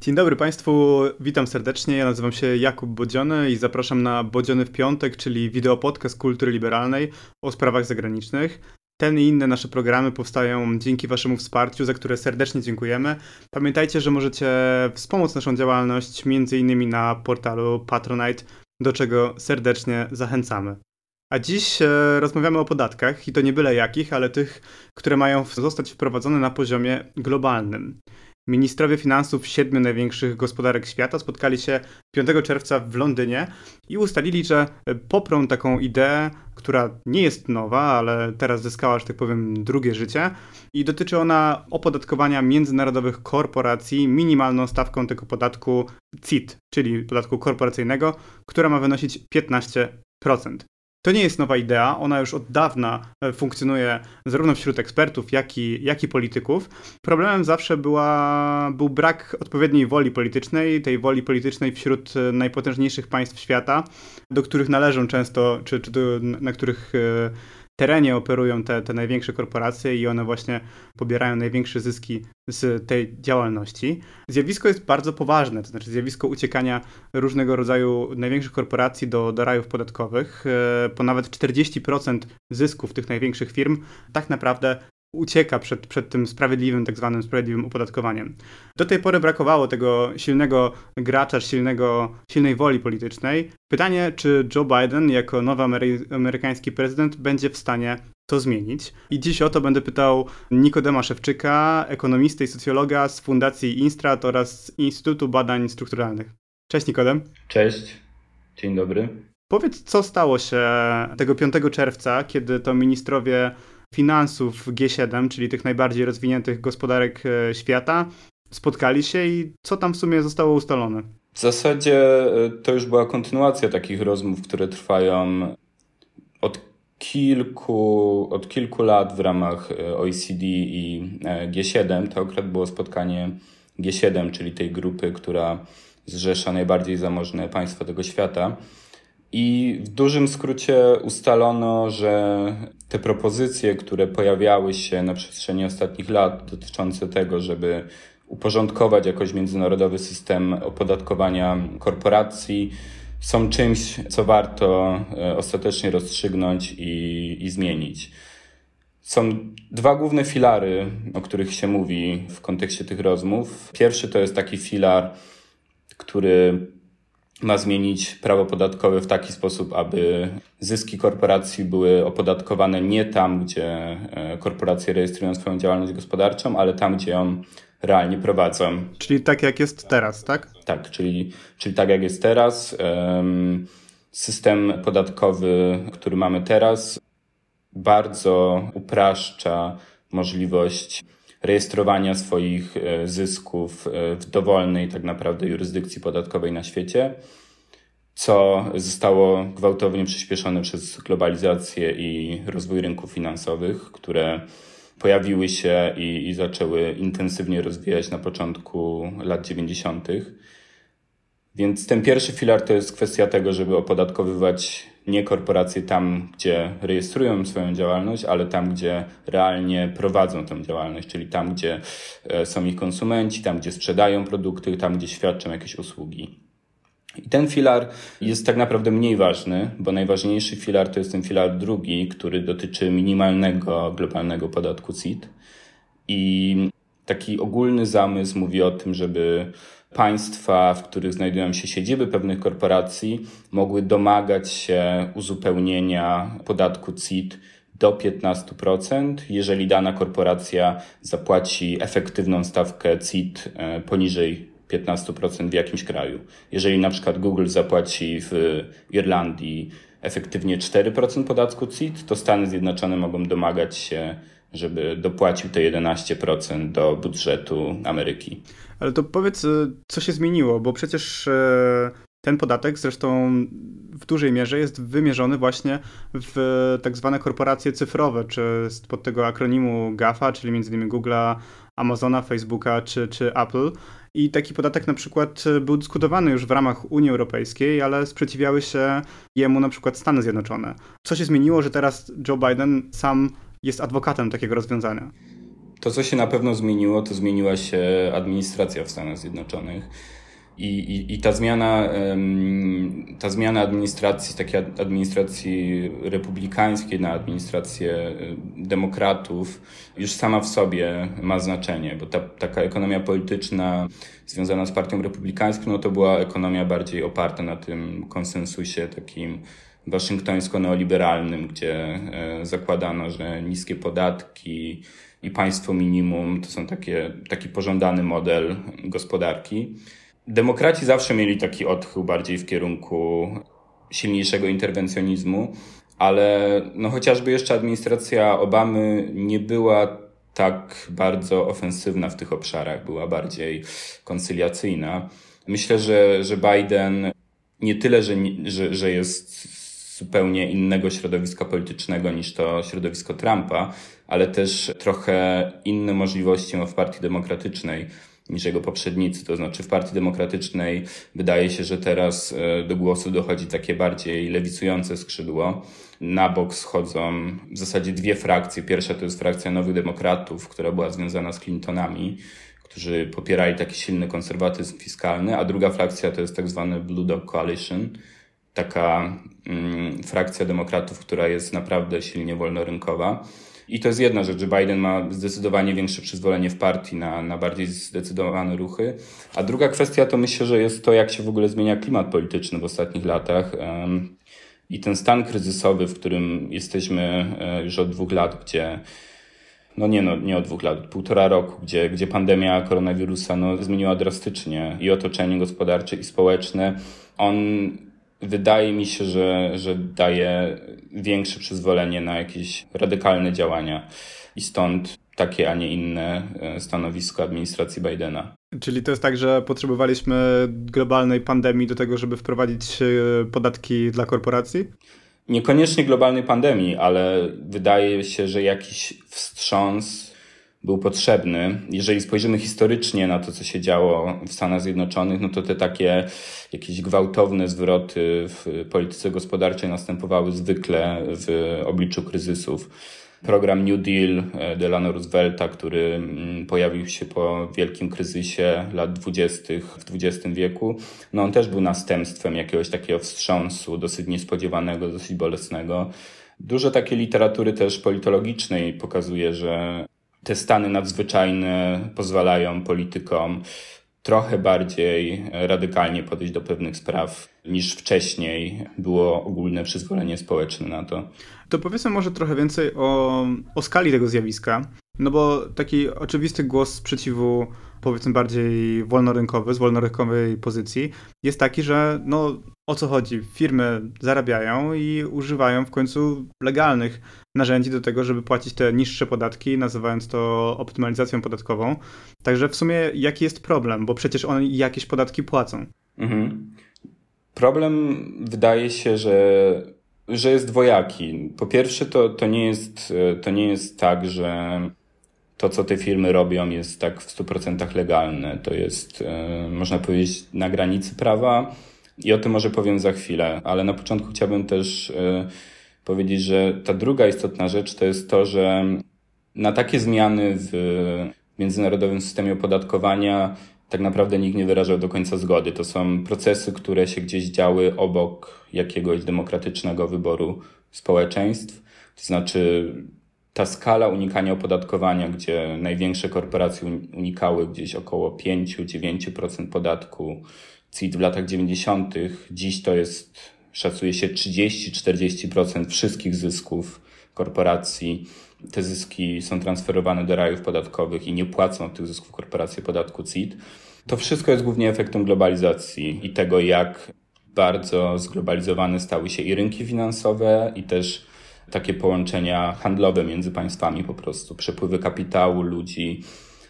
Dzień dobry Państwu, witam serdecznie. Ja nazywam się Jakub Bodziony i zapraszam na Bodziony w piątek, czyli wideopodcast kultury liberalnej o sprawach zagranicznych. Ten i inne nasze programy powstają dzięki Waszemu wsparciu, za które serdecznie dziękujemy. Pamiętajcie, że możecie wspomóc naszą działalność m.in. na portalu Patronite, do czego serdecznie zachęcamy. A dziś e, rozmawiamy o podatkach i to nie byle jakich, ale tych, które mają zostać wprowadzone na poziomie globalnym. Ministrowie finansów siedmiu największych gospodarek świata spotkali się 5 czerwca w Londynie i ustalili, że poprą taką ideę, która nie jest nowa, ale teraz zyskała, że tak powiem, drugie życie i dotyczy ona opodatkowania międzynarodowych korporacji minimalną stawką tego podatku CIT, czyli podatku korporacyjnego, która ma wynosić 15%. To nie jest nowa idea, ona już od dawna e, funkcjonuje zarówno wśród ekspertów, jak i, jak i polityków. Problemem zawsze była, był brak odpowiedniej woli politycznej, tej woli politycznej wśród e, najpotężniejszych państw świata, do których należą często, czy, czy do, na których e, terenie operują te, te największe korporacje i one właśnie pobierają największe zyski z tej działalności. Zjawisko jest bardzo poważne, to znaczy zjawisko uciekania różnego rodzaju największych korporacji do, do rajów podatkowych. E, po nawet 40% zysków tych największych firm tak naprawdę ucieka przed, przed tym sprawiedliwym, tak zwanym sprawiedliwym opodatkowaniem. Do tej pory brakowało tego silnego gracza, silnego, silnej woli politycznej. Pytanie, czy Joe Biden jako nowy amery amerykański prezydent będzie w stanie to zmienić. I dziś o to będę pytał Nikodema Szewczyka, ekonomisty i socjologa z Fundacji Instrat oraz Instytutu Badań Strukturalnych. Cześć Nikodem. Cześć, dzień dobry. Powiedz, co stało się tego 5 czerwca, kiedy to ministrowie finansów G7, czyli tych najbardziej rozwiniętych gospodarek e, świata, spotkali się i co tam w sumie zostało ustalone? W zasadzie e, to już była kontynuacja takich rozmów, które trwają od kilku, od kilku lat w ramach e, OECD i G7. To akurat było spotkanie G7, czyli tej grupy, która zrzesza najbardziej zamożne państwa tego świata. I w dużym skrócie ustalono, że te propozycje, które pojawiały się na przestrzeni ostatnich lat dotyczące tego, żeby uporządkować jakoś międzynarodowy system opodatkowania korporacji, są czymś, co warto e, ostatecznie rozstrzygnąć i, i zmienić. Są dwa główne filary, o których się mówi w kontekście tych rozmów. Pierwszy to jest taki filar, który ma zmienić prawo podatkowe w taki sposób, aby zyski korporacji były opodatkowane nie tam, gdzie e, korporacje rejestrują swoją działalność gospodarczą, ale tam, gdzie ją realnie prowadzą. Czyli tak jak jest teraz, tak? Tak, czyli, czyli tak jak jest teraz. System podatkowy, który mamy teraz, bardzo upraszcza możliwość rejestrowania swoich e, zysków e, w dowolnej tak naprawdę jurysdykcji podatkowej na świecie, co zostało gwałtownie przyspieszone przez globalizację i rozwój rynków finansowych, które pojawiły się i, i zaczęły intensywnie rozwijać na początku lat 90. Więc ten pierwszy filar to jest kwestia tego, żeby opodatkowywać nie korporacje tam, gdzie rejestrują swoją działalność, ale tam, gdzie realnie prowadzą tę działalność, czyli tam, gdzie e, są ich konsumenci, tam, gdzie sprzedają produkty, tam, gdzie świadczą jakieś usługi. I ten filar jest tak naprawdę mniej ważny, bo najważniejszy filar to jest ten filar drugi, który dotyczy minimalnego globalnego podatku CIT. I taki ogólny zamysł mówi o tym, żeby państwa, w których znajdują się siedziby pewnych korporacji, mogły domagać się uzupełnienia podatku CIT do 15%, jeżeli dana korporacja zapłaci efektywną stawkę CIT e, poniżej 15% w jakimś kraju. Jeżeli na przykład Google zapłaci w Irlandii efektywnie 4% podatku CIT, to Stany Zjednoczone mogą domagać się żeby dopłacił te 11% do budżetu Ameryki. Ale to powiedz, y, co się zmieniło, bo przecież e, ten podatek zresztą w dużej mierze jest wymierzony właśnie w tak zwane korporacje cyfrowe, czy pod tego akronimu GAFA, czyli m.in. Google'a, Amazona, Facebooka czy, czy Apple. I taki podatek na przykład był dyskutowany już w ramach Unii Europejskiej, ale sprzeciwiały się jemu na przykład Stany Zjednoczone. Co się zmieniło, że teraz Joe Biden sam jest adwokatem takiego rozwiązania? To, co się na pewno zmieniło, to zmieniła się administracja w Stanach Zjednoczonych. I, i, I ta zmiana, ta zmiana administracji, takiej administracji republikańskiej na administrację demokratów, już sama w sobie ma znaczenie, bo ta taka ekonomia polityczna związana z partią republikańską, no to była ekonomia bardziej oparta na tym konsensusie takim waszyngtońsko-neoliberalnym, gdzie e, zakładano, że niskie podatki i państwo minimum to są takie, taki pożądany model gospodarki. Demokraci zawsze mieli taki odchył bardziej w kierunku silniejszego interwencjonizmu, ale no chociażby jeszcze administracja Obamy nie była tak bardzo ofensywna w tych obszarach, była bardziej koncyliacyjna. Myślę, że, że Biden nie tyle, że, że, że jest zupełnie innego środowiska politycznego niż to środowisko Trumpa, ale też trochę inne możliwości ma w Partii Demokratycznej niż jego poprzednicy. To znaczy w Partii Demokratycznej wydaje się, że teraz e, do głosu dochodzi takie bardziej lewicujące skrzydło. Na bok schodzą w zasadzie dwie frakcje. Pierwsza to jest frakcja Nowych Demokratów, która była związana z Clintonami, którzy popierali taki silny konserwatyzm fiskalny, a druga frakcja to jest tak zwany Blue Dog Coalition, taka frakcja demokratów, która jest naprawdę silnie wolnorynkowa. I to jest jedna rzecz, że Biden ma zdecydowanie większe przyzwolenie w partii na, na bardziej zdecydowane ruchy. A druga kwestia to myślę, że jest to, jak się w ogóle zmienia klimat polityczny w ostatnich latach. I ten stan kryzysowy, w którym jesteśmy e, już od dwóch lat, gdzie no nie, no, nie od dwóch lat, półtora roku, gdzie, gdzie pandemia koronawirusa no, zmieniła drastycznie i otoczenie gospodarcze, i społeczne. On wydaje mi się, że, że daje większe przyzwolenie na jakieś radykalne działania i stąd takie, a nie inne e, stanowisko administracji Bidena. Czyli to jest tak, że potrzebowaliśmy globalnej pandemii do tego, żeby wprowadzić e, podatki dla korporacji? Niekoniecznie globalnej pandemii, ale wydaje się, że jakiś wstrząs był potrzebny. Jeżeli spojrzymy historycznie na to, co się działo w Stanach Zjednoczonych, no to te takie jakieś gwałtowne zwroty w polityce gospodarczej następowały zwykle w obliczu kryzysów. Program New Deal e, Delano Roosevelta, który mm, pojawił się po wielkim kryzysie lat dwudziestych w XX wieku, no on też był następstwem jakiegoś takiego wstrząsu, dosyć niespodziewanego, dosyć bolesnego. Dużo takiej literatury też politologicznej pokazuje, że te stany nadzwyczajne pozwalają politykom trochę bardziej radykalnie podejść do pewnych spraw niż wcześniej było ogólne przyzwolenie społeczne na to. To powiedzmy może trochę więcej o, o skali tego zjawiska. No bo taki oczywisty głos sprzeciwu, powiedzmy bardziej wolnorynkowy, z wolnorynkowej pozycji, jest taki, że no o co chodzi? Firmy zarabiają i używają w końcu legalnych narzędzi do tego, żeby płacić te niższe podatki, nazywając to optymalizacją podatkową. Także w sumie jaki jest problem? Bo przecież oni jakieś podatki płacą. Mhm. Problem wydaje się, że, że jest dwojaki. Po pierwsze, to, to, nie jest, to nie jest tak, że to, co te firmy robią, jest tak w 100% legalne. To jest, e, można powiedzieć, na granicy prawa i o tym może powiem za chwilę, ale na początku chciałbym też e, powiedzieć, że ta druga istotna rzecz to jest to, że na takie zmiany w międzynarodowym systemie opodatkowania tak naprawdę nikt nie wyrażał do końca zgody. To są procesy, które się gdzieś działy obok jakiegoś demokratycznego wyboru społeczeństw. To znaczy ta skala unikania opodatkowania, gdzie największe korporacje unikały gdzieś około 5-9% podatku CIT w latach 90., dziś to jest, szacuje się, 30-40% wszystkich zysków korporacji. Te zyski są transferowane do rajów podatkowych i nie płacą od tych zysków korporacje podatku CIT. To wszystko jest głównie efektem globalizacji i tego, jak bardzo zglobalizowane stały się i rynki finansowe, i też takie połączenia handlowe między państwami, po prostu przepływy kapitału, ludzi,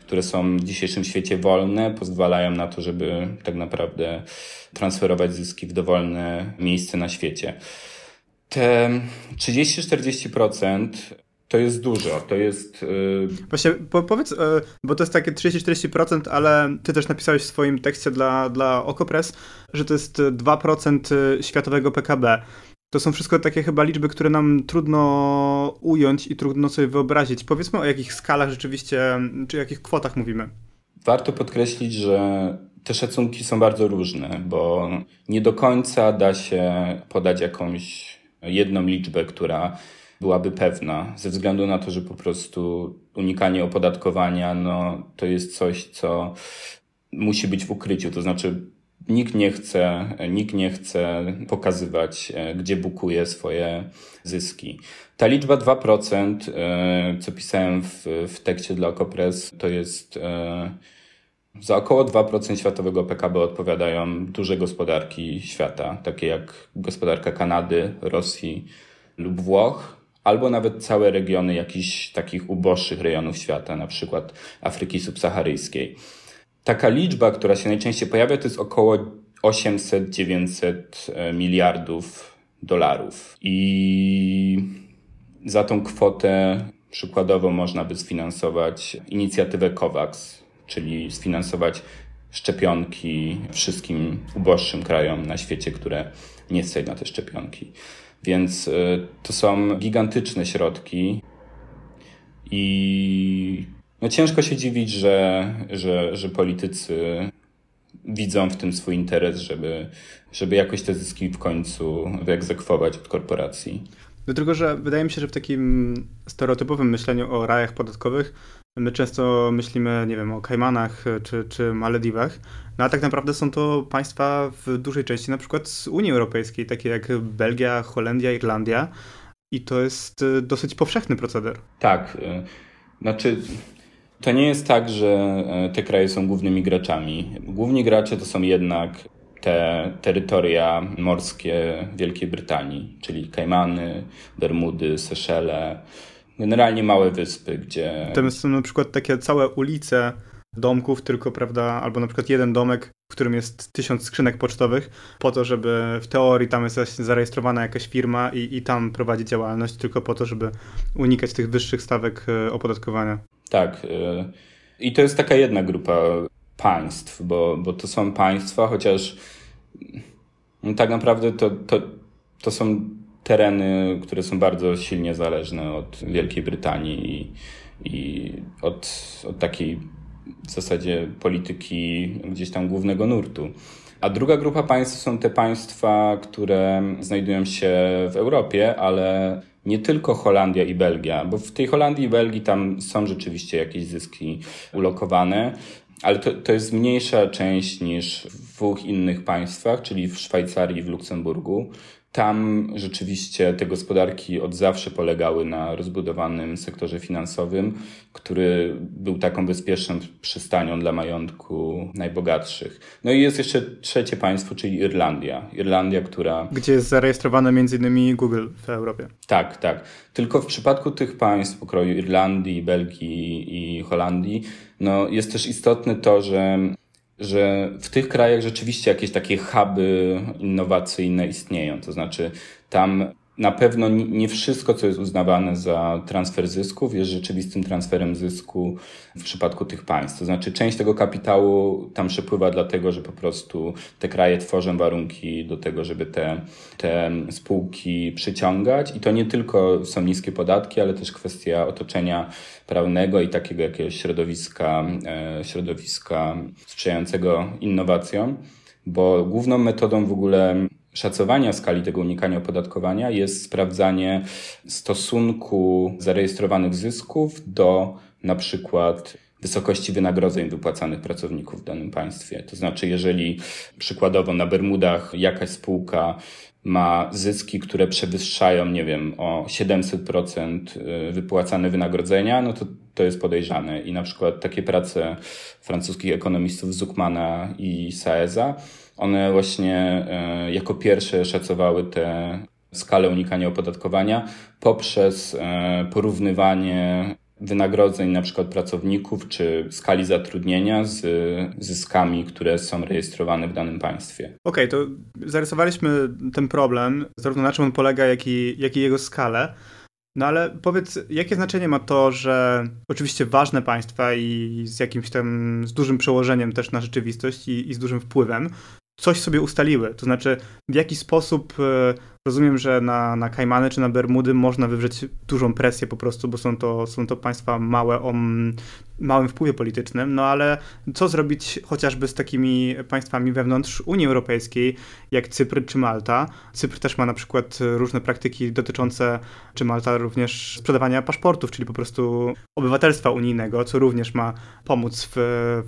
które są w dzisiejszym świecie wolne, pozwalają na to, żeby tak naprawdę transferować zyski w dowolne miejsce na świecie. Te 30-40% to jest dużo, to jest... Yy... Właśnie po, powiedz, yy, bo to jest takie 30-40%, ale ty też napisałeś w swoim tekście dla, dla Okopres, że to jest 2% światowego PKB. To są wszystko takie chyba liczby, które nam trudno ująć i trudno sobie wyobrazić. Powiedzmy o jakich skalach rzeczywiście, czy jakich kwotach mówimy. Warto podkreślić, że te szacunki są bardzo różne, bo nie do końca da się podać jakąś jedną liczbę, która byłaby pewna, ze względu na to, że po prostu unikanie opodatkowania no, to jest coś, co musi być w ukryciu. To znaczy, nikt nie chce, nikt nie chce pokazywać, e, gdzie bukuje swoje zyski. Ta liczba 2%, e, co pisałem w, w tekście dla Okopres, to jest e, za około 2% światowego PKB odpowiadają duże gospodarki świata, takie jak gospodarka Kanady, Rosji lub Włoch, albo nawet całe regiony jakichś takich uboższych rejonów świata, na przykład Afryki subsaharyjskiej. Taka liczba, która się najczęściej pojawia, to jest około 800-900 e, miliardów dolarów. I za tą kwotę przykładowo można by sfinansować inicjatywę COVAX, czyli sfinansować szczepionki wszystkim uboższym krajom na świecie, które nie stać na te szczepionki. Więc e, to są gigantyczne środki i no ciężko się dziwić, że, że, że politycy widzą w tym swój interes, żeby, żeby jakoś te zyski w końcu wyegzekwować od korporacji. Do tylko, że wydaje mi się, że w takim stereotypowym myśleniu o rajach podatkowych my często myślimy, nie wiem, o Kajmanach czy, czy Malediwach, no a tak naprawdę są to państwa w dużej części na przykład z Unii Europejskiej, takie jak Belgia, Holandia, Irlandia i to jest y, dosyć powszechny proceder. Tak, y, znaczy to nie jest tak, że e, te kraje są głównymi graczami. Główni gracze to są jednak te terytoria morskie Wielkiej Brytanii, czyli Kajmany, Bermudy, Seszele, generalnie małe wyspy, gdzie... Tam są na przykład takie całe ulice domków, tylko, prawda, albo na przykład jeden domek, w którym jest tysiąc skrzynek pocztowych, po to, żeby w teorii tam jest zarejestrowana jakaś firma i, i tam prowadzi działalność, tylko po to, żeby unikać tych wyższych stawek e, opodatkowania. Tak. Y, I to jest taka jedna grupa państw, bo, bo to są państwa, chociaż no tak naprawdę to, to, to są tereny, które są bardzo silnie zależne od Wielkiej Brytanii i, i od, od takiej w zasadzie polityki gdzieś tam głównego nurtu. A druga grupa państw są te państwa, które znajdują się w Europie, ale nie tylko Holandia i Belgia, bo w tej Holandii i Belgii tam są rzeczywiście jakieś zyski ulokowane, ale to, to jest mniejsza część niż w dwóch innych państwach, czyli w Szwajcarii i w Luksemburgu. Tam rzeczywiście te gospodarki od zawsze polegały na rozbudowanym sektorze finansowym, który był taką bezpieczną przystanią dla majątku najbogatszych. No i jest jeszcze trzecie państwo, czyli Irlandia. Irlandia, która. Gdzie jest zarejestrowane między innymi Google w Europie. Tak, tak. Tylko w przypadku tych państw pokroju Irlandii, Belgii i Holandii, no jest też istotne to, że że w tych krajach rzeczywiście jakieś takie huby innowacyjne istnieją. To znaczy, tam na pewno nie wszystko, co jest uznawane za transfer zysków, jest rzeczywistym transferem zysku w przypadku tych państw. To znaczy, część tego kapitału tam przepływa dlatego, że po prostu te kraje tworzą warunki do tego, żeby te, te spółki przyciągać. I to nie tylko są niskie podatki, ale też kwestia otoczenia prawnego i takiego jakiegoś środowiska, e, środowiska sprzyjającego innowacjom, bo główną metodą w ogóle szacowania skali tego unikania opodatkowania jest sprawdzanie stosunku zarejestrowanych zysków do na przykład wysokości wynagrodzeń wypłacanych pracowników w danym państwie. To znaczy, jeżeli przykładowo na Bermudach jakaś spółka ma zyski, które przewyższają, nie wiem, o 700% y, wypłacane wynagrodzenia, no to to jest podejrzane. I na przykład takie prace francuskich ekonomistów Zuckmana i Saeza one właśnie e, jako pierwsze szacowały tę skalę unikania opodatkowania poprzez e, porównywanie wynagrodzeń na przykład pracowników czy skali zatrudnienia z zyskami, które są rejestrowane w danym państwie. Okej, okay, to zarysowaliśmy ten problem, zarówno na czym on polega, jak i, jak i jego skalę. No ale powiedz, jakie znaczenie ma to, że oczywiście ważne państwa i z jakimś tam, z dużym przełożeniem też na rzeczywistość i, i z dużym wpływem, coś sobie ustaliły. To znaczy, w jaki sposób e, rozumiem, że na, na Kajmany czy na Bermudy można wywrzeć dużą presję po prostu, bo są to, są to państwa małe o małym wpływie politycznym, no ale co zrobić chociażby z takimi państwami wewnątrz Unii Europejskiej, jak Cypr czy Malta? Cypr też ma na przykład różne praktyki dotyczące, czy Malta również sprzedawania paszportów, czyli po prostu obywatelstwa unijnego, co również ma pomóc w,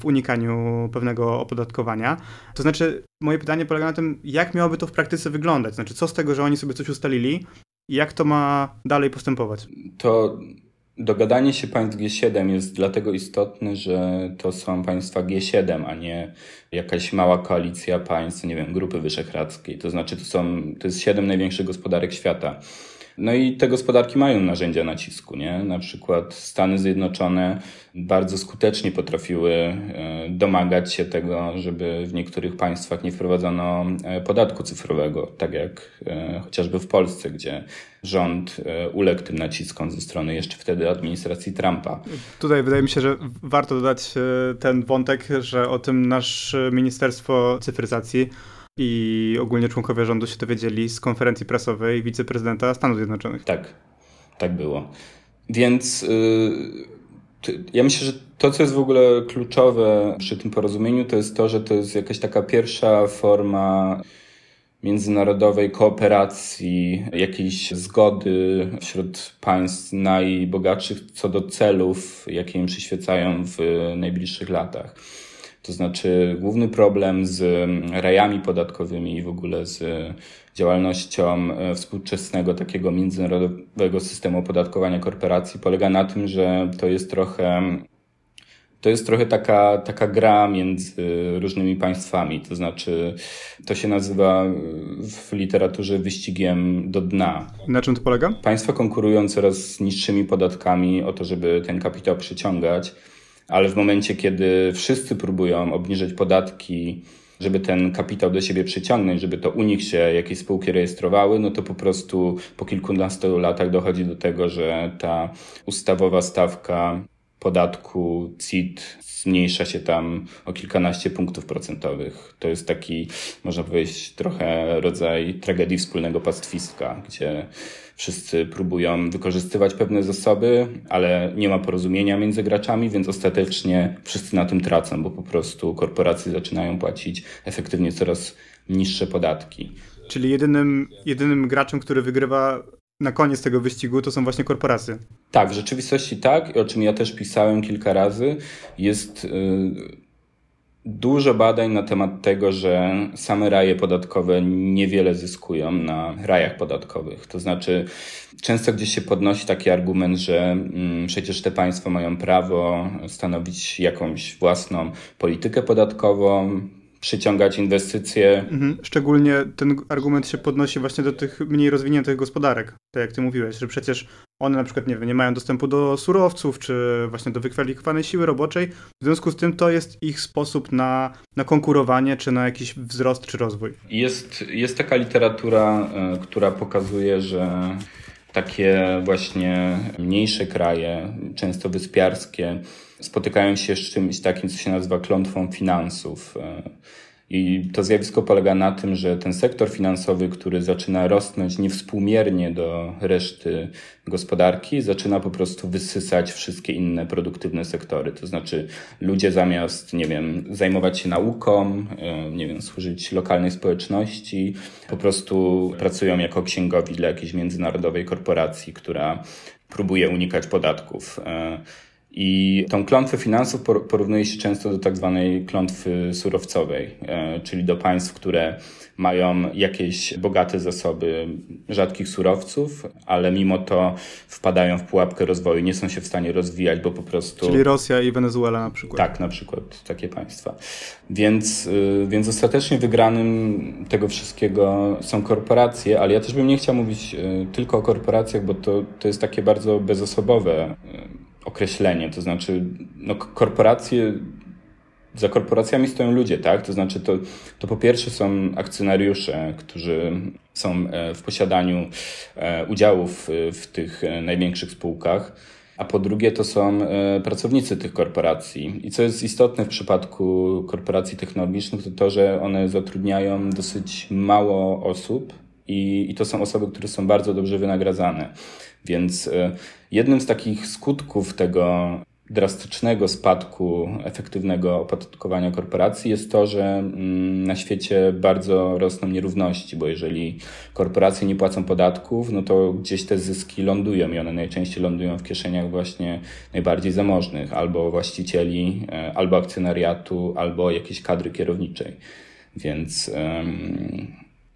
w unikaniu pewnego opodatkowania. To znaczy, moje pytanie polega na tym, jak miałoby to w praktyce wyglądać? Znaczy, co z tego, że oni sobie coś ustalili, jak to ma dalej postępować? To dogadanie się państw G7 jest dlatego istotne, że to są państwa G7, a nie jakaś mała koalicja państw, nie wiem, Grupy Wyszehradzkiej. To znaczy, to, są, to jest siedem największych gospodarek świata. No i te gospodarki mają narzędzia nacisku, nie? Na przykład Stany Zjednoczone bardzo skutecznie potrafiły e, domagać się tego, żeby w niektórych państwach nie wprowadzono e, podatku cyfrowego, tak jak e, chociażby w Polsce, gdzie rząd uległ tym naciskom ze strony jeszcze wtedy administracji Trumpa. Tutaj wydaje mi się, że warto dodać ten wątek, że o tym nasz Ministerstwo Cyfryzacji i ogólnie członkowie rządu się dowiedzieli z konferencji prasowej wiceprezydenta Stanów Zjednoczonych. Tak, tak było. Więc yy, ja myślę, że to, co jest w ogóle kluczowe przy tym porozumieniu, to jest to, że to jest jakaś taka pierwsza forma międzynarodowej kooperacji, jakiejś zgody wśród państw najbogatszych co do celów, jakie im przyświecają w najbliższych latach. To znaczy, główny problem z rajami podatkowymi i w ogóle z działalnością e, współczesnego takiego międzynarodowego systemu opodatkowania korporacji polega na tym, że to jest trochę to jest trochę taka, taka gra między różnymi państwami. To znaczy, to się nazywa w literaturze wyścigiem do dna. Na czym to polega? Państwa konkurują coraz niższymi podatkami o to, żeby ten kapitał przyciągać ale w momencie, kiedy wszyscy próbują obniżyć podatki, żeby ten kapitał do siebie przyciągnąć, żeby to u nich się jakieś spółki rejestrowały, no to po prostu po kilkunastu latach dochodzi do tego, że ta ustawowa stawka podatku CIT zmniejsza się tam o kilkanaście punktów procentowych. To jest taki, można powiedzieć, trochę rodzaj tragedii wspólnego pastwiska, gdzie wszyscy próbują wykorzystywać pewne zasoby, ale nie ma porozumienia między graczami, więc ostatecznie wszyscy na tym tracą, bo po prostu korporacje zaczynają płacić efektywnie coraz niższe podatki. Czyli jedynym, jedynym graczem, który wygrywa na koniec tego wyścigu to są właśnie korporacje. Tak, w rzeczywistości tak, o czym ja też pisałem kilka razy, jest yy, dużo badań na temat tego, że same raje podatkowe niewiele zyskują na rajach podatkowych. To znaczy, często gdzieś się podnosi taki argument, że mm, przecież te państwa mają prawo stanowić jakąś własną politykę podatkową, przyciągać inwestycje. Mhm. Szczególnie ten argument się podnosi właśnie do tych mniej rozwiniętych gospodarek, tak jak ty mówiłeś, że przecież one na przykład nie, wiem, nie mają dostępu do surowców, czy właśnie do wykwalifikowanej siły roboczej. W związku z tym to jest ich sposób na, na konkurowanie, czy na jakiś wzrost, czy rozwój. Jest, jest taka literatura, e, która pokazuje, że takie właśnie mniejsze kraje, często wyspiarskie, spotykają się z czymś takim, co się nazywa klątwą finansów. E, I to zjawisko polega na tym, że ten sektor finansowy, który zaczyna rosnąć niewspółmiernie do reszty gospodarki, zaczyna po prostu wysysać wszystkie inne produktywne sektory. To znaczy, ludzie zamiast, nie wiem, zajmować się nauką, e, nie wiem, służyć lokalnej społeczności, po prostu pracują jako księgowi dla jakiejś międzynarodowej korporacji, która próbuje unikać podatków. I tą klątwę finansów porównuje się często do tak zwanej klątwy surowcowej, e, czyli do państw, które mają jakieś bogate zasoby rzadkich surowców, ale mimo to wpadają w pułapkę rozwoju, nie są się w stanie rozwijać, bo po prostu. Czyli Rosja i Wenezuela na przykład. Tak, na przykład takie państwa. Więc, y, więc ostatecznie wygranym tego wszystkiego są korporacje, ale ja też bym nie chciał mówić y, tylko o korporacjach, bo to, to jest takie bardzo bezosobowe y, określenie, to znaczy no, korporacje, za korporacjami stoją ludzie, tak? To znaczy to, to po pierwsze są akcjonariusze, którzy są e, w posiadaniu e, udziałów e, w tych największych spółkach, a po drugie to są pracownicy tych korporacji. I co jest istotne w przypadku korporacji technologicznych, to to, że one zatrudniają dosyć mało osób, i, i to są osoby, które są bardzo dobrze wynagradzane. Więc jednym z takich skutków tego drastycznego spadku efektywnego opodatkowania korporacji jest to, że mm, na świecie bardzo rosną nierówności, bo jeżeli korporacje nie płacą podatków, no to gdzieś te zyski lądują i one najczęściej lądują w kieszeniach właśnie najbardziej zamożnych, albo właścicieli, e, albo akcjonariatu, albo jakiejś kadry kierowniczej. Więc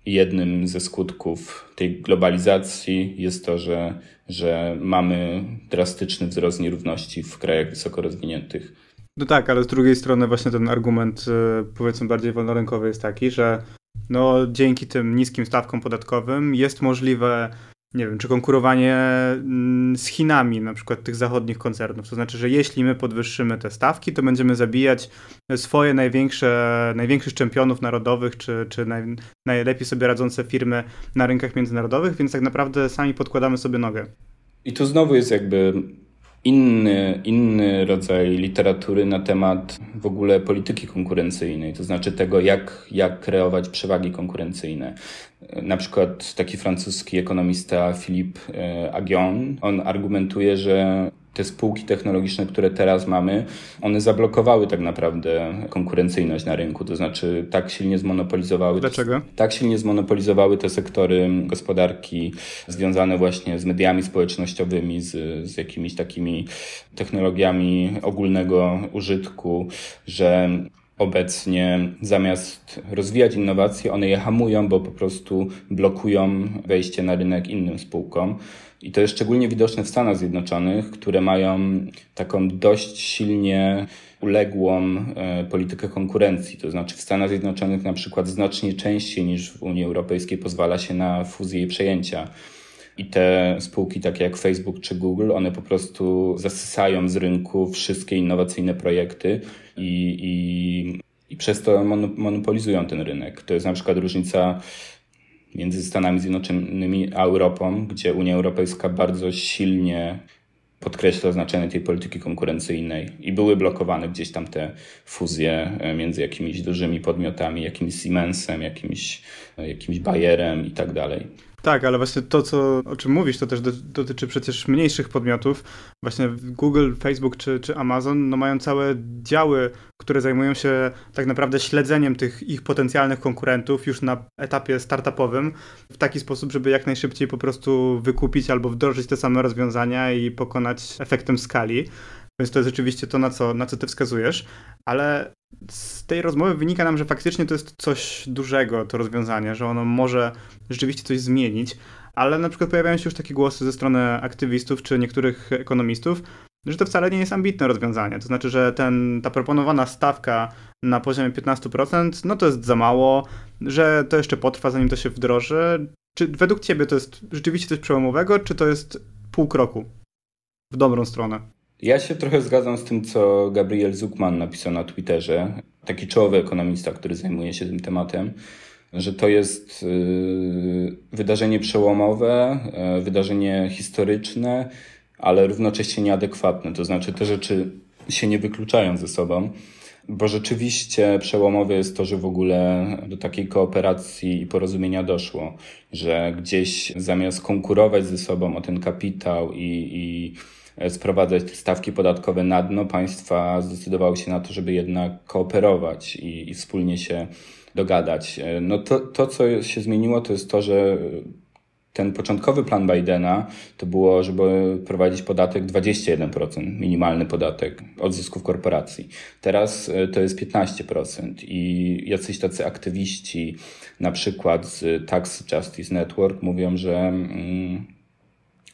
jednym ze skutków tej globalizacji jest to, że, że mamy drastyczny wzrost nierówności w krajach wysoko rozwiniętych. No tak, ale z drugiej strony właśnie ten argument e, powiedzmy bardziej wolnorynkowy jest taki, że no, dzięki tym niskim stawkom podatkowym jest możliwe nie wiem, czy konkurowanie mm, z Chinami, na przykład tych zachodnich koncernów. To znaczy, że jeśli my podwyższymy te stawki, to będziemy zabijać swoje największe, największych czempionów narodowych, czy, czy naj, najlepiej sobie radzące firmy na rynkach międzynarodowych, więc tak naprawdę sami podkładamy sobie nogę. I tu znowu jest jakby inny, inny rodzaj literatury na temat w ogóle polityki konkurencyjnej, to znaczy tego, jak, jak kreować przewagi konkurencyjne. Na przykład taki francuski ekonomista Philippe e, Agion, on argumentuje, że te spółki technologiczne, które teraz mamy, one zablokowały tak naprawdę konkurencyjność na rynku, to znaczy tak silnie zmonopolizowały. Dlaczego? Tak silnie zmonopolizowały te sektory gospodarki związane właśnie z mediami społecznościowymi, z, z jakimiś takimi technologiami ogólnego użytku, że obecnie zamiast rozwijać innowacje, one je hamują, bo po prostu blokują wejście na rynek innym spółkom. I to jest szczególnie widoczne w Stanach Zjednoczonych, które mają taką dość silnie uległą e, politykę konkurencji. To znaczy w Stanach Zjednoczonych na przykład znacznie częściej niż w Unii Europejskiej pozwala się na fuzję i przejęcia. I te spółki takie jak Facebook czy Google, one po prostu zasysają z rynku wszystkie innowacyjne projekty i, i, i przez to monopolizują ten rynek. To jest na przykład różnica między Stanami Zjednoczonymi a Europą, gdzie Unia Europejska bardzo silnie podkreśla znaczenie tej polityki konkurencyjnej i były blokowane gdzieś tam te fuzje e, między jakimiś dużymi podmiotami, jakimś Siemensem, jakimś, e, jakimś Bayerem i tak dalej. Tak, ale właśnie to, co, o czym mówisz, to też do, dotyczy przecież mniejszych podmiotów. Właśnie Google, Facebook czy, czy Amazon no mają całe działy, które zajmują się tak naprawdę śledzeniem tych ich potencjalnych konkurentów już na etapie startupowym w taki sposób, żeby jak najszybciej po prostu wykupić albo wdrożyć te same rozwiązania i pokonać efektem skali. Więc to jest rzeczywiście to, na co, na co ty wskazujesz, ale z tej rozmowy wynika nam, że faktycznie to jest coś dużego, to rozwiązanie, że ono może rzeczywiście coś zmienić, ale na przykład pojawiają się już takie głosy ze strony aktywistów czy niektórych ekonomistów, że to wcale nie jest ambitne rozwiązanie. To znaczy, że ten, ta proponowana stawka na poziomie 15%, no to jest za mało, że to jeszcze potrwa, zanim to się wdroży. Czy według Ciebie to jest rzeczywiście coś przełomowego, czy to jest pół kroku w dobrą stronę? Ja się trochę zgadzam z tym, co Gabriel Zuckman napisał na Twitterze, taki czołowy ekonomista, który zajmuje się tym tematem, że to jest y, wydarzenie przełomowe, y, wydarzenie historyczne, ale równocześnie nieadekwatne. To znaczy, te rzeczy się nie wykluczają ze sobą, bo rzeczywiście przełomowe jest to, że w ogóle do takiej kooperacji i porozumienia doszło, że gdzieś zamiast konkurować ze sobą o ten kapitał i, i sprowadzać stawki podatkowe na dno, państwa zdecydowały się na to, żeby jednak kooperować i, i wspólnie się dogadać. E, no to, to, co się zmieniło, to jest to, że ten początkowy plan Bidena to było, żeby prowadzić podatek 21%, minimalny podatek od zysków korporacji. Teraz e, to jest 15% i jacyś tacy aktywiści, na przykład z Tax Justice Network, mówią, że mm,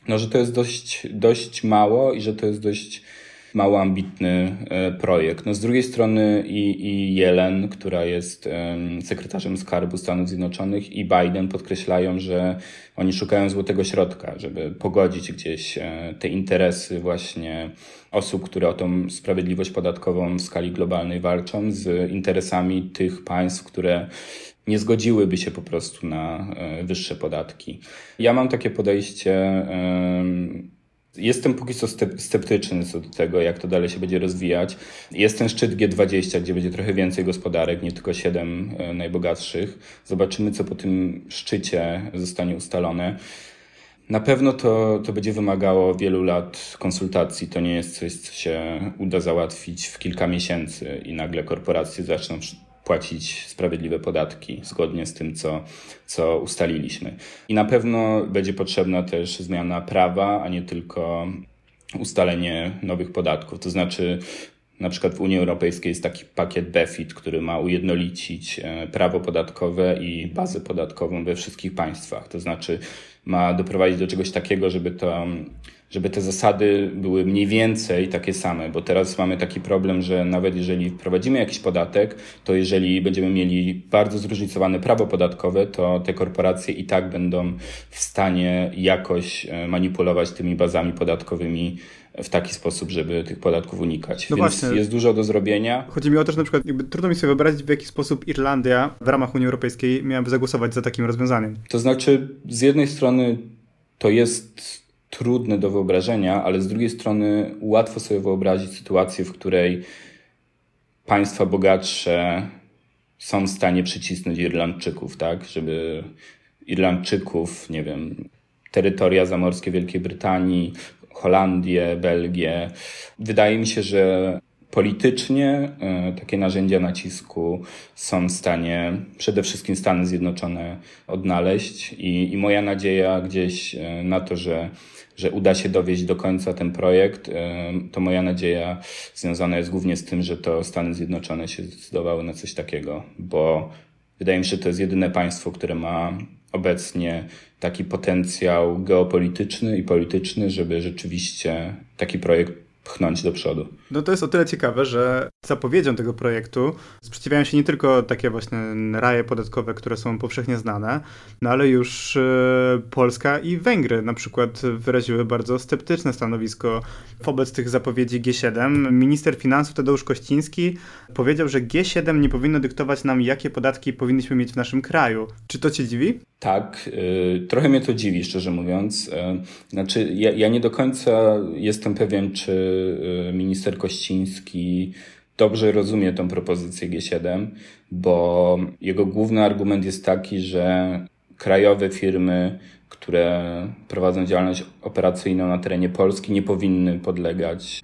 no, że to jest dość, dość mało i że to jest dość mało ambitny e, projekt. No, z drugiej strony i, i Jelen, która jest sekretarzem skarbu Stanów Zjednoczonych i Biden podkreślają, że oni szukają złotego środka, żeby pogodzić gdzieś e, te interesy właśnie osób, które o tą sprawiedliwość podatkową w skali globalnej walczą z interesami tych państw, które nie zgodziłyby się po prostu na e, wyższe podatki. Ja mam takie podejście, Jestem póki co sceptyczny co do tego, jak to dalej się będzie rozwijać. Jest ten szczyt G20, gdzie będzie trochę więcej gospodarek, nie tylko siedem e, najbogatszych. Zobaczymy, co po tym szczycie zostanie ustalone. Na pewno to, to będzie wymagało wielu lat konsultacji. To nie jest coś, co się uda załatwić w kilka miesięcy i nagle korporacje zaczną płacić sprawiedliwe podatki zgodnie z tym, co, co ustaliliśmy. I na pewno będzie potrzebna też zmiana prawa, a nie tylko ustalenie nowych podatków. To znaczy, na przykład w Unii Europejskiej jest taki pakiet BEFIT, który ma ujednolicić e, prawo podatkowe i bazę podatkową we wszystkich państwach. To znaczy, ma doprowadzić do czegoś takiego, żeby to żeby te zasady były mniej więcej takie same, bo teraz mamy taki problem, że nawet jeżeli wprowadzimy jakiś podatek, to jeżeli będziemy mieli bardzo zróżnicowane prawo podatkowe, to te korporacje i tak będą w stanie jakoś e, manipulować tymi bazami podatkowymi w taki sposób, żeby tych podatków unikać. No Więc właśnie. jest dużo do zrobienia. Chodzi mi o to, że na przykład trudno mi sobie wyobrazić, w jaki sposób Irlandia w ramach Unii Europejskiej miałaby zagłosować za takim rozwiązaniem. To znaczy, z jednej strony to jest trudne do wyobrażenia, ale z drugiej strony łatwo sobie wyobrazić sytuację, w której państwa bogatsze są w stanie przycisnąć Irlandczyków, tak, żeby Irlandczyków, nie wiem, terytoria zamorskie Wielkiej Brytanii, Holandię, Belgię. Wydaje mi się, że politycznie e, takie narzędzia nacisku są w stanie przede wszystkim Stany Zjednoczone odnaleźć i, i moja nadzieja gdzieś e, na to, że że uda się dowieść do końca ten projekt, to moja nadzieja związana jest głównie z tym, że to Stany Zjednoczone się zdecydowały na coś takiego, bo wydaje mi się, że to jest jedyne państwo, które ma obecnie taki potencjał geopolityczny i polityczny, żeby rzeczywiście taki projekt pchnąć do przodu. No to jest o tyle ciekawe, że zapowiedzią tego projektu sprzeciwiają się nie tylko takie właśnie raje podatkowe, które są powszechnie znane, no ale już e, Polska i Węgry na przykład wyraziły bardzo sceptyczne stanowisko wobec tych zapowiedzi G7. Minister finansów Tadeusz Kościński powiedział, że G7 nie powinno dyktować nam, jakie podatki powinniśmy mieć w naszym kraju. Czy to cię dziwi? Tak, y, trochę mnie to dziwi, szczerze mówiąc. Y, znaczy, ja, ja nie do końca jestem pewien, czy minister Kościński dobrze rozumie tą propozycję G7, bo jego główny argument jest taki, że krajowe firmy, które prowadzą działalność operacyjną na terenie Polski, nie powinny podlegać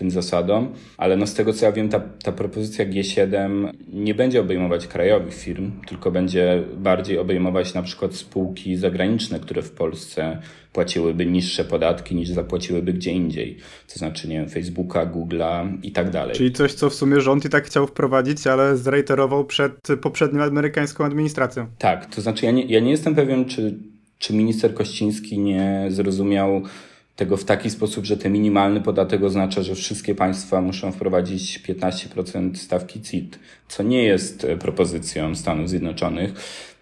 tym zasadom, ale no z tego co ja wiem, ta, ta propozycja G7 nie będzie obejmować krajowych firm, tylko będzie bardziej obejmować na przykład spółki zagraniczne, które w Polsce płaciłyby niższe podatki niż zapłaciłyby gdzie indziej. To znaczy, nie wiem, Facebooka, Google'a i tak dalej. Czyli coś, co w sumie rząd i tak chciał wprowadzić, ale zreiterował przed poprzednią amerykańską administracją. Tak, to znaczy ja nie, ja nie jestem pewien, czy, czy minister Kościński nie zrozumiał tego w taki sposób, że ten minimalny podatek oznacza, że wszystkie państwa muszą wprowadzić 15% stawki CIT, co nie jest e, propozycją Stanów Zjednoczonych.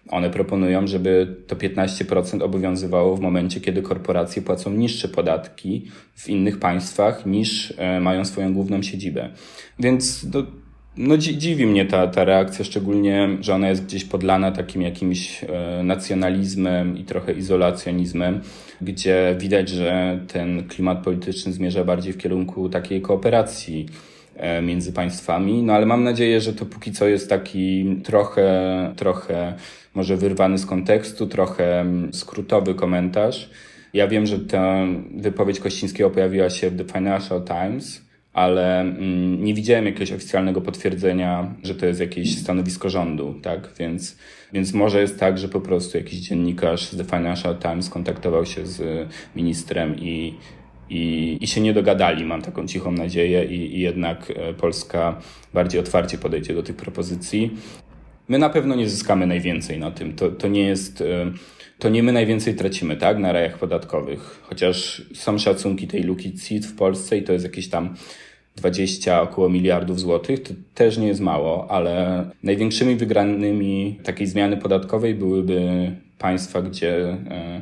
One proponują, żeby to 15% obowiązywało w momencie, kiedy korporacje płacą niższe podatki w innych państwach niż e, mają swoją główną siedzibę. Więc no, no dziwi mnie ta, ta reakcja, szczególnie, że ona jest gdzieś podlana takim jakimś e, nacjonalizmem i trochę izolacjonizmem, gdzie widać, że ten klimat polityczny zmierza bardziej w kierunku takiej kooperacji e, między państwami. No ale mam nadzieję, że to póki co jest taki trochę, trochę może wyrwany z kontekstu, trochę skrótowy komentarz. Ja wiem, że ta wypowiedź Kościńskiego pojawiła się w The Financial Times, ale mm, nie widziałem jakiegoś oficjalnego potwierdzenia, że to jest jakieś stanowisko rządu, tak? Więc, więc może jest tak, że po prostu jakiś dziennikarz z The Financial Times kontaktował się z ministrem i, i, i się nie dogadali, mam taką cichą nadzieję, i, i jednak e, Polska bardziej otwarcie podejdzie do tych propozycji. My na pewno nie zyskamy najwięcej na tym. To, to nie jest e, to nie my najwięcej tracimy, tak, na rajach podatkowych. Chociaż są szacunki tej luki CIT w Polsce i to jest jakieś tam 20 około miliardów złotych, to też nie jest mało, ale największymi wygranymi takiej zmiany podatkowej byłyby państwa, gdzie, e,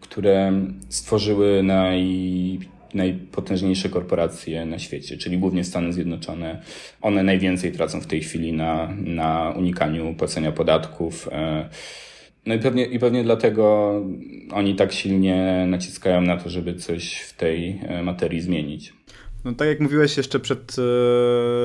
które stworzyły naj, najpotężniejsze korporacje na świecie, czyli głównie Stany Zjednoczone. One najwięcej tracą w tej chwili na, na unikaniu płacenia podatków. No i pewnie, i pewnie dlatego oni tak silnie naciskają na to, żeby coś w tej e, materii zmienić. No tak jak mówiłeś jeszcze przed e,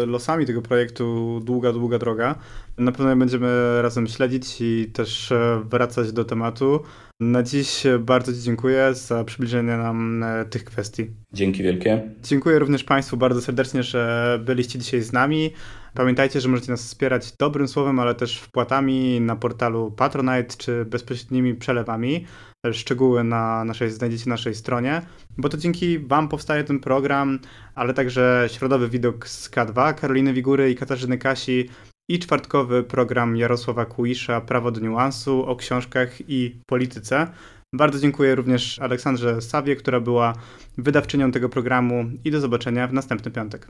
losami tego projektu Długa, Długa Droga, na pewno będziemy razem śledzić i też e, wracać do tematu. Na dziś bardzo Ci dziękuję za przybliżenie nam tych kwestii. Dzięki wielkie. Dziękuję również Państwu bardzo serdecznie, że byliście dzisiaj z nami. Pamiętajcie, że możecie nas wspierać dobrym słowem, ale też wpłatami na portalu Patronite czy bezpośrednimi przelewami. Szczegóły na naszej, znajdziecie na naszej stronie, bo to dzięki Wam powstaje ten program, ale także środowy widok z K2 Karoliny Wigury i Katarzyny Kasi i czwartkowy program Jarosława Kuisza Prawo do niuansu o książkach i polityce. Bardzo dziękuję również Aleksandrze Sawie, która była wydawczynią tego programu i do zobaczenia w następny piątek.